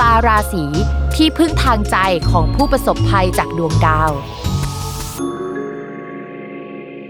ตาราศีที่พึ่งทางใจของผู้ประสบภัยจากดวงดาว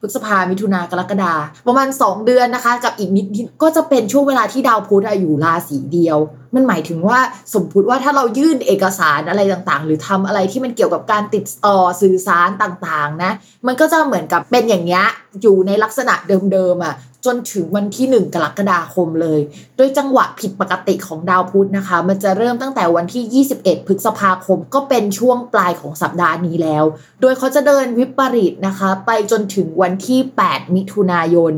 พฤษภามิถุนากรกฎาประมาณ 2 เดือนนะคะ กับอีกนิดก็จะเป็นช่วงเวลาที่ดาวพุธอยู่ราศีเดียว มันหมายถึงว่าสมมติว่าถ้าเรายื่นเอกสารอะไรต่างๆ หรือทำอะไรที่มันเกี่ยวกับการติดต่อสื่อสารต่างๆนะมันก็จะเหมือนกับเป็นอย่างเงี้ยอยู่ในลักษณะเดิมๆอะ นถึงวันที่ 1 กรกฎาคมเลย โดยจังหวะผิดปกติของดาวพุธนะคะ มันจะเริ่มตั้งแต่วันที่ 21 พฤษภาคม ก็เป็นช่วงปลายของสัปดาห์นี้แล้ว โดยเขาจะเดินวิปริตนะคะ ไปจนถึงวันที่ 8 มิถุนายน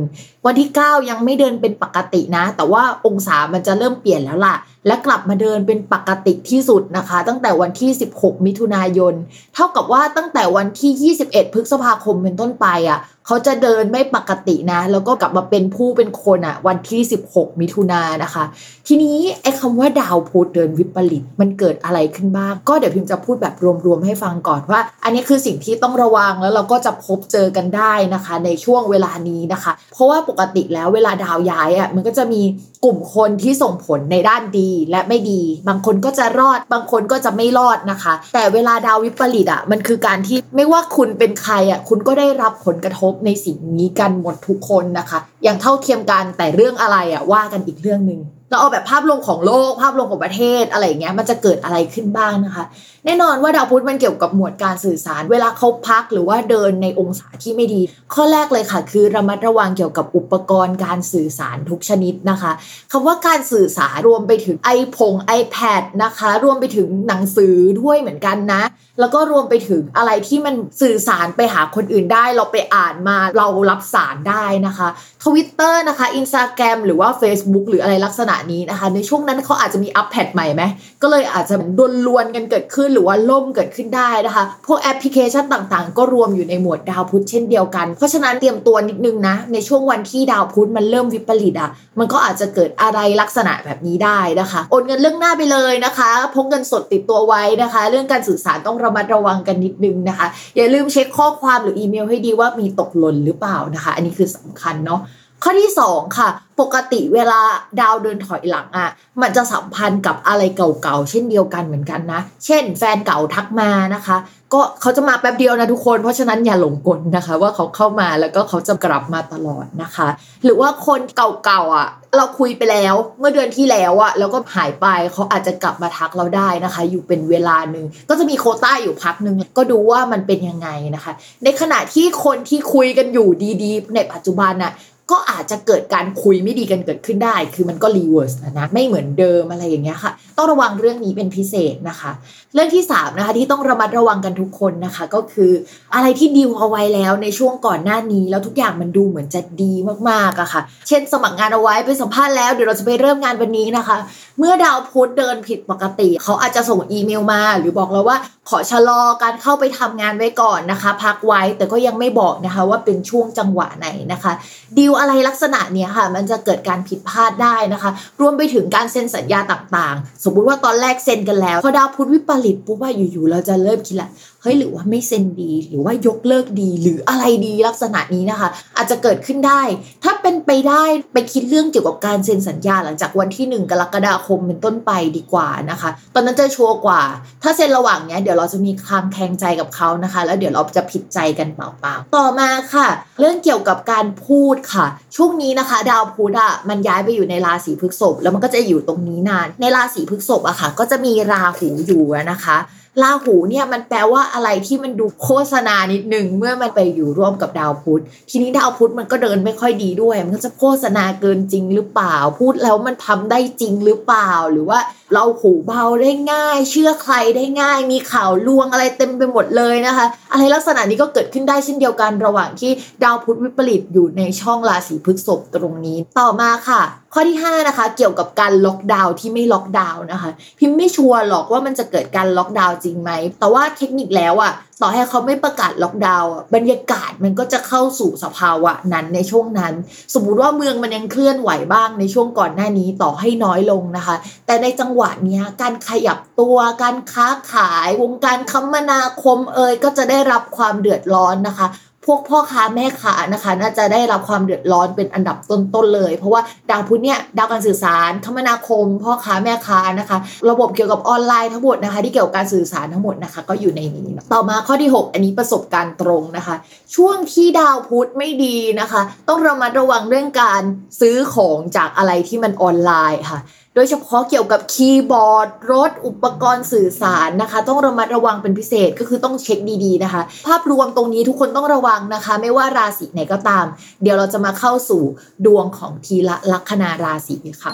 วันที่ 9 ยังไม่เดินเป็นปกตินะ แต่ว่าองศามันจะเริ่มเปลี่ยนแล้วล่ะ และกลับมาเดินเป็นปกติที่สุดนะคะ ตั้งแต่วันที่ 16 มิถุนายน เท่ากับว่าตั้งแต่วันที่ 21 พฤษภาคมเป็นต้นไปอะเขาจะเดินไม่ปกตินะ แล้วก็กลับมาเป็นผู้เป็นคนอะวันที่ 16 มิถุนายนนะคะ ทีนี้ไอ้คำว่าดาวพุธเดินวิปริตมันเกิดอะไรขึ้นบ้าง ก็เดี๋ยวพิมจะพูดแบบรวมๆให้ฟังก่อนว่า อันนี้คือสิ่งที่ต้องระวังแล้วเราก็จะพบเจอกันได้นะคะ ในช่วงเวลานี้นะคะ เพราะว่าปกติแล้วเวลาดาวย้ายอะมันก็จะมีกลุ่มคนที่ส่งผลในด้านดีและไม่ดี บางคนก็จะรอด บางคนก็จะไม่รอดนะคะ แต่เวลาดาววิปริตอะมันคือการที่ไม่ว่าคุณเป็นใครอะคุณก็ได้รับผลกระทบในสิ่งนี้กันหมดทุกคนนะคะ อย่างเท่าเทียมกันแต่เรื่องอะไรอะว่ากันอีกเรื่องหนึ่ง เราเอาแบบภาพรวมของโลกภาพรวมของประเทศอะไรเงี้ยมันจะเกิดอะไรขึ้นบ้างนะคะ แน่นอนว่าดาวพุธมันเกี่ยวกับหมวดการสื่อสาร เวลาเขาพักหรือว่าเดินในองศาที่ไม่ดี ข้อแรกเลยค่ะ คือระมัดระวังเกี่ยวกับอุปกรณ์การสื่อสารทุกชนิดนะคะคำว่าการสื่อสารรวมไปถึงไอพง iPad นะคะ รวมไปถึงหนังสือด้วยเหมือนกันนะ แล้วก็รวมไปถึงอะไรที่มันสื่อสารไปหาคนอื่นได้ เราไปอ่านมาเรารับสารได้นะคะทวิตเตอร์นะคะอินสตาแกรมหรือว่า Facebook หรืออะไรลักษณะนี้นะคะ ในช่วงนั้นเขาอาจจะมีอัปเดตใหม่ไหมก็เลยอาจจะโดนรวนกันเกิดขึ้นหรือว่าล่มเกิดขึ้นได้นะคะ พวกแอปพลิเคชันต่างๆ ก็รวมอยู่ในหมวดดาวพุธเช่นเดียวกัน เพราะฉะนั้นเตรียมตัวนิดนึงนะ ในช่วงวันที่ดาวพุธมันเริ่มวิปริตอะมันก็อาจจะเกิดอะไรลักษณะแบบนี้ได้นะคะโอนเงินเรื่องหน้าไปเลยนะคะพกเงินสดติดตัวไว้นะคะ เรื่องการสื่อสารต้องระมัดระวังกันนิดนึงนะคะ อย่าลืมเช็คข้อความหรืออีเมลให้ดีว่ามีตกหล่นหรือเปล่านะคะ อันนี้คือสำคัญเนาะ ข้อที่2ค่ะ ปกติเวลาดาวเดินถอยหลังอะ่ะ มันจะสัมพันธ์กับอะไรเก่าๆ เช่นเดียวกันเหมือนกันนะ เช่น แฟนเก่าทักมานะคะ ก็เขาจะมาแป๊บเดียวนะทุกคน เพราะฉะนั้นอย่าหลงกลนะคะ ว่าเขาเข้ามาแล้วก็เขาจะกลับมาตลอดนะคะ หรือว่าคนเก่าๆอะ เราคุยไปแล้วเมื่อเดือนที่แล้วอะแล้วก็หายไปเขาอาจจะกลับมาทักเราได้นะคะ อยู่เป็นเวลาหนึ่งก็จะมีโควตาอยู่พักหนึ่งก็ดูว่ามันเป็นยังไงนะคะ ในขณะที่คนที่คุยกันอยู่ดีๆ ในปัจจุบันน่ะ ก็อาจจะเกิดการคุยไม่ดีกันเกิดขึ้นได้ คือมันก็ reverse นะไม่เหมือนเดิมอะไรอย่างเงี้ยค่ะ ต้องระวังเรื่องนี้เป็นพิเศษนะคะ เรื่องที่3นะคะที่ต้องระมัดระวังกันทุกคนนะคะ ก็คืออะไรที่ดิวเอาไว้แล้วในช่วงก่อนหน้านี้ แล้วทุกอย่างมันดูเหมือนจะดีมากๆอะค่ะ เช่น สมัครงานเอาไว้ไปสัมภาษณ์แล้วเดี๋ยวเราจะไปเริ่มงานวันนี้นะคะ เมื่อดาวพุธเดินผิดปกติ เขาอาจจะส่งอีเมลมา หรือบอกเราว่าขอชะลอการเข้าไปทำงานไว้ก่อนนะคะ พักไว้แต่ก็ยังไม่บอกนะคะว่าเป็นช่วงจังหวะไหนนะคะดีลอะไรลักษณะเนี้ยค่ะ มันจะเกิดการผิดพลาดได้นะคะ รวมไปถึงการเซ็นสัญญาต่างๆ สมมุติว่าตอนแรกเซ็นกันแล้ว พอดาวพุธวิปริตปุ๊บว่าอยู่ๆเราจะเริ่มคิดละเฮ้ยหรือว่าไม่เซ็นดี หรือว่ายกเลิกดี หรืออะไรดีลักษณะนี้นะคะ อาจจะเกิดขึ้นได้ ถ้าเป็นไปได้ไปคิดเรื่องเกี่ยวกับการเซ็นสัญญาหลังจากวันที่ 1 กรกฎาคมเป็นต้นไปดีกว่านะคะ ตอนนั้นจะชัวร์กว่า ถ้าเซ็นระหว่างเนี้ยเดี๋ยวเราจะมีความแข็งใจกับเขานะคะ แล้วเดี๋ยวเราจะผิดใจกันเปล่าๆต่อมาค่ะ เรื่องเกี่ยวกับการพูดค่ะ ช่วงนี้นะคะ ดาวพุธอะมันย้ายไปอยู่ในราศีพฤษภแล้วมันก็จะอยู่ตรงนี้นาน ในราศีพฤษภอะค่ะ ก็จะมีราหูอยู่นะคะราหูเนี่ยมันแปลว่าอะไรที่มันดูโฆษณานิดนึงเมื่อมันไปอยู่ร่วมกับดาวพุธ ทีนี้ดาวพุธมันก็เดินไม่ค่อยดีด้วย มันก็จะโฆษณาเกินจริงหรือเปล่า พูดแล้วมันทำได้จริงหรือเปล่า หรือว่าเราหูเบาได้ง่าย เชื่อใครได้ง่าย มีข่าวลวงอะไรเต็มไปหมดเลยนะคะ อะไรลักษณะนี้ก็เกิดขึ้นได้เช่นเดียวกันระหว่างที่ดาวพุธวิปริตอยู่ในช่องราศีพฤษภตรงนี้ต่อมาค่ะข้อที่5นะคะเกี่ยวกับการล็อกดาวน์ที่ไม่ล็อกดาวน์นะคะ พิมพ์ไม่ชัวร์หรอกว่ามันจะเกิดการล็อกดาวน์จริงไหม แต่ว่าเทคนิคแล้วอะต่อให้เขาไม่ประกาศล็อกดาวน์บรรยากาศมันก็จะเข้าสู่สภาวะนั้นในช่วงนั้น สมมุติว่าเมืองมันยังเคลื่อนไหวบ้างในช่วงก่อนหน้านี้ต่อให้น้อยลงนะคะ แต่ในจังหวะนี้การขยับตัวการค้าขายวงการคมนาคมเอ่ยก็จะได้รับความเดือดร้อนนะคะ พวกพ่อค้าแม่ค้านะคะ น่าจะได้รับความเดือดร้อนเป็นอันดับต้นๆเลย เพราะว่าดาวพุธเนี่ยดาวการสื่อสารคมนาคม พ่อค้าแม่ค้านะคะ ระบบเกี่ยวกับออนไลน์ทั้งหมดนะคะ ที่เกี่ยวกับการสื่อสารทั้งหมดนะคะ ก็อยู่ในนี้ ต่อมาข้อที่ 6 อันนี้ประสบการณ์ตรงนะคะ ช่วงที่ดาวพุธไม่ดีนะคะ ต้องระมัดระวังเรื่องการซื้อของจากอะไรที่มันออนไลน์ค่ะ โดยเฉพาะเกี่ยวกับคีย์บอร์ดรถอุปกรณ์สื่อสารนะคะ ต้องระมัดระวังเป็นพิเศษก็คือต้องเช็คดีๆนะคะ ภาพรวมตรงนี้ทุกคนต้องระวังนะคะ ไม่ว่าราศีไหนก็ตาม เดี๋ยวเราจะมาเข้าสู่ดวงของทีละลัคนาราศีค่ะ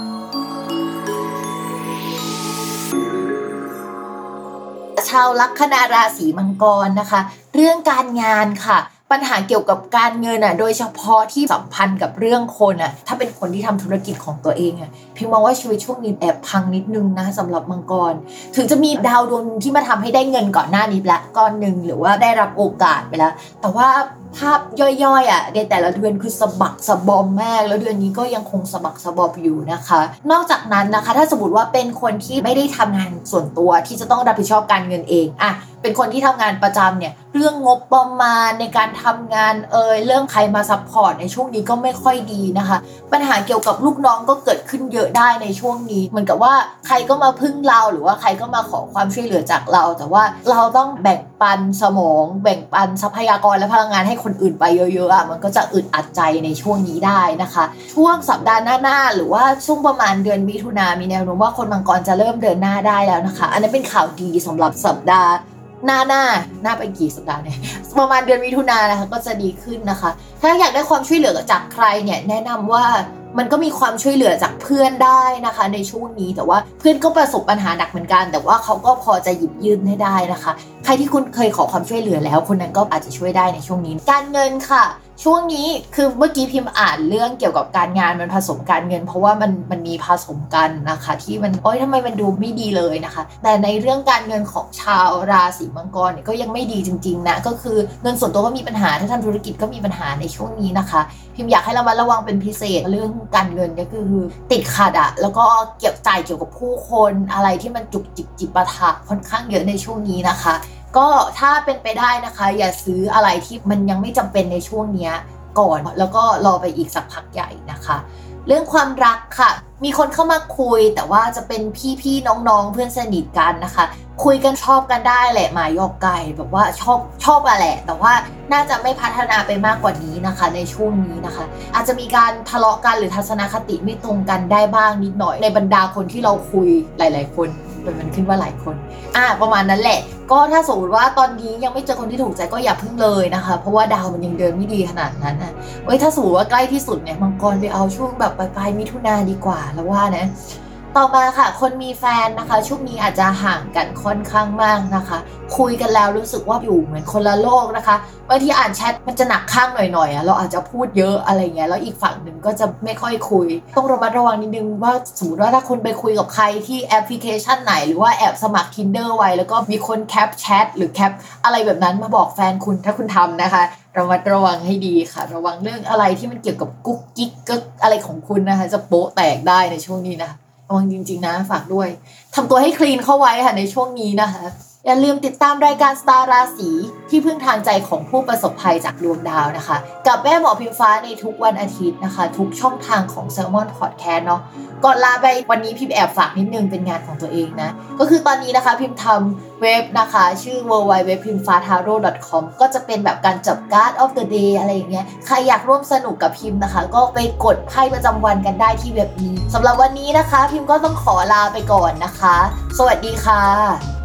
ชาวลัคนาราศีมังกรนะคะ เรื่องการงานค่ะ ปัญหาเกี่ยวกับการเงินอะโดยเฉพาะที่สัมพันธ์กับเรื่องคนอะถ้าเป็นคนที่ทำธุรกิจของตัวเองอะพิมมองว่าชีวิตช่วงนี้แอบพังนิดนึงนะสำหรับมังกร ถึงจะมีดาวดวงที่มาทำให้ได้เงินก่อนหน้านี้ละก้อนหนึ่งหรือว่าได้รับโอกาสไปแล้ว แต่ว่าภาพย่อยๆอะในแต่ละเดือนคือสะบักสะบอมมาก แล้วเดือนนี้ก็ยังคงสะบักสะบอมอยู่นะคะ นอกจากนั้นนะคะ ถ้าสมมติว่าเป็นคนที่ไม่ได้ทำงานส่วนตัวที่จะต้องรับผิดชอบการเงินเองอะ เป็นคนที่ทำงานประจำเนี่ย เรื่องงบประมาณในการทำงานเอยเรื่องใครมา support ในช่วงนี้ก็ไม่ค่อยดีนะคะ ปัญหาเกี่ยวกับลูกน้องก็เกิดขึ้นเยอะได้ในช่วงนี้ เหมือนกับว่าใครก็มาพึ่งเราหรือว่าใครก็มาขอความช่วยเหลือจากเรา แต่ว่าเราต้องแบ่งปันสมอง แบ่งปันทรัพยากรและพลังงานให้คนอื่นไปเยอะๆอะมันก็จะอึดอัดใจในช่วงนี้ได้นะคะ ช่วงสัปดาห์หน้าๆหรือว่าช่วงประมาณเดือนมิถุนามีแนวโน้มว่าคนมังกรจะเริ่มเดินหน้าได้แล้วนะคะ อันนั้นเป็นข่าวดีสำหรับสัปดาห์ หน้าหน้าหน้าไปกี่สัปดาห์เนี่ยประมาณเดือนมิถุนายนนะคะก็จะดีขึ้นนะคะ ถ้าอยากได้ความช่วยเหลือจากใครเนี่ยแนะนำว่ามันก็มีความช่วยเหลือจากเพื่อนได้นะคะ ในช่วงนี้แต่ว่าเพื่อนก็ประสบปัญหาหนักเหมือนกัน แต่ว่าเขาก็พอจะหยิบยื่นให้ได้นะคะ ใครที่คุณเคยขอความช่วยเหลือแล้ว คนนั้นก็อาจจะช่วยได้ในช่วงนี้ การเงินค่ะ ช่วงนี้คือเมื่อกี้พิมพ์อ่านเรื่องเกี่ยวกับการงานมันผสมการเงิน เพราะว่ามันมันมีผสมกันนะคะ ที่มันโอ๊ยทำไมมันดูไม่ดีเลยนะคะ แต่ในเรื่องการเงินของชาวราศีมังกรก็ยังไม่ดีจริงๆนะก็คือเงินส่วนตัวก็มีปัญหาถ้าทำธุรกิจก็มีปัญหาในช่วงนี้นะคะ พิมพ์อยากให้เรามาระวังเป็นพิเศษเรื่องการเงินก็คือติดขัดอะแล้วก็เกี่ยวจ่ายเกี่ยวกับผู้คนอะไรที่มันจุกจิกจิปาถะค่อนข้างเยอะในช่วงนี้นะคะ ก็ถ้าเป็นไปได้นะคะ อย่าซื้ออะไรที่มันยังไม่จำเป็นในช่วงเนี้ยก่อน แล้วก็รอไปอีกสักพักใหญ่นะคะ เรื่องความรักค่ะ มีคนเข้ามาคุย แต่ว่าจะเป็นพี่ๆน้องๆ เพื่อนสนิทกันนะคะ คุยกันชอบกันได้แหละหมายยอกไก่แบบว่าชอบชอบอะแหละ แต่ว่าน่าจะไม่พัฒนาไปมากกว่านี้นะคะ ในช่วงนี้นะคะ อาจจะมีการทะเลาะกันหรือทัศนคติไม่ตรงกันได้บ้างนิดหน่อยในบรรดาคนที่เราคุยหลาย ๆ คนมันขึ้นว่าหลายคน อ่า ประมาณนั้นแหละ ก็ถ้าสมมติว่าตอนนี้ยังไม่เจอคนที่ถูกใจก็อย่าพึ่งเลยนะคะ เพราะว่าดาวมันยังเดินไม่ดีขนาดนั้นอะเว้ยถ้าสมมติว่าใกล้ที่สุดเนี่ยมังกรไปเอาช่วงแบบปลายๆมิถุนาดีกว่าแล้วว่านะ ต่อมาค่ะคนมีแฟนนะคะ ช่วงนี้อาจจะห่างกันค่อนข้างมากนะคะ คุยกันแล้วรู้สึกว่าอยู่เหมือนคนละโลกนะคะบางทีอ่านแชทมันจะหนักข้างหน่อยๆอะเราอาจจะพูดเยอะอะไรเงี้ยแล้วอีกฝั่งหนึ่งก็จะไม่ค่อยคุย ต้องระมัดระวังนิดนึงว่าสมมติว่าถ้าคุณไปคุยกับใครที่แอปพลิเคชันไหน หรือว่าแอบสมัคร Tinder ไว้ แล้วก็มีคน cap แชทหรือ cap อะไรแบบนั้นมาบอกแฟนคุณถ้าคุณทำนะคะระมัดระวังให้ดีค่ะ ระวังเรื่องอะไรที่มันเกี่ยวกับกุ๊กกิ๊กก็อะไรของคุณนะคะ จะโป๊ะแตกได้ในช่วงนี้นะคะ ระวังจริง ๆ นะ ฝากด้วยทำตัวให้ clean เข้าไว้ค่ะในช่วงนี้นะคะ อย่าลืมติดตามรายการสตาร์ราศีที่พึ่งทางใจของผู้ประสบภัยจากดวงดาวนะคะ กับแม่หมอพิมฟ้าในทุกวันอาทิตย์นะคะ ทุกช่องทางของ s ซ l m o n Podcast เนาะก่อนลาไปวันนี้พิมแอบฝากนิดนึงเป็นงานของตัวเองนะ ก็คือตอนนี้นะคะพิมทำเว็บนะคะ ชื่อ w w w p i m f a t a r o t com ก็จะเป็นแบบการจับการ์ด of the day อะไรอย่างเงี้ยใครอยากร่วมสนุกกับพิมพ์นะคะ ก็ไปกดไพ่ประจำวันกันได้ที่เว็บนี้สำหรับวันนี้นะคะ พิมก็ต้องขอลาไปก่อนนะคะ สวัสดีค่ะ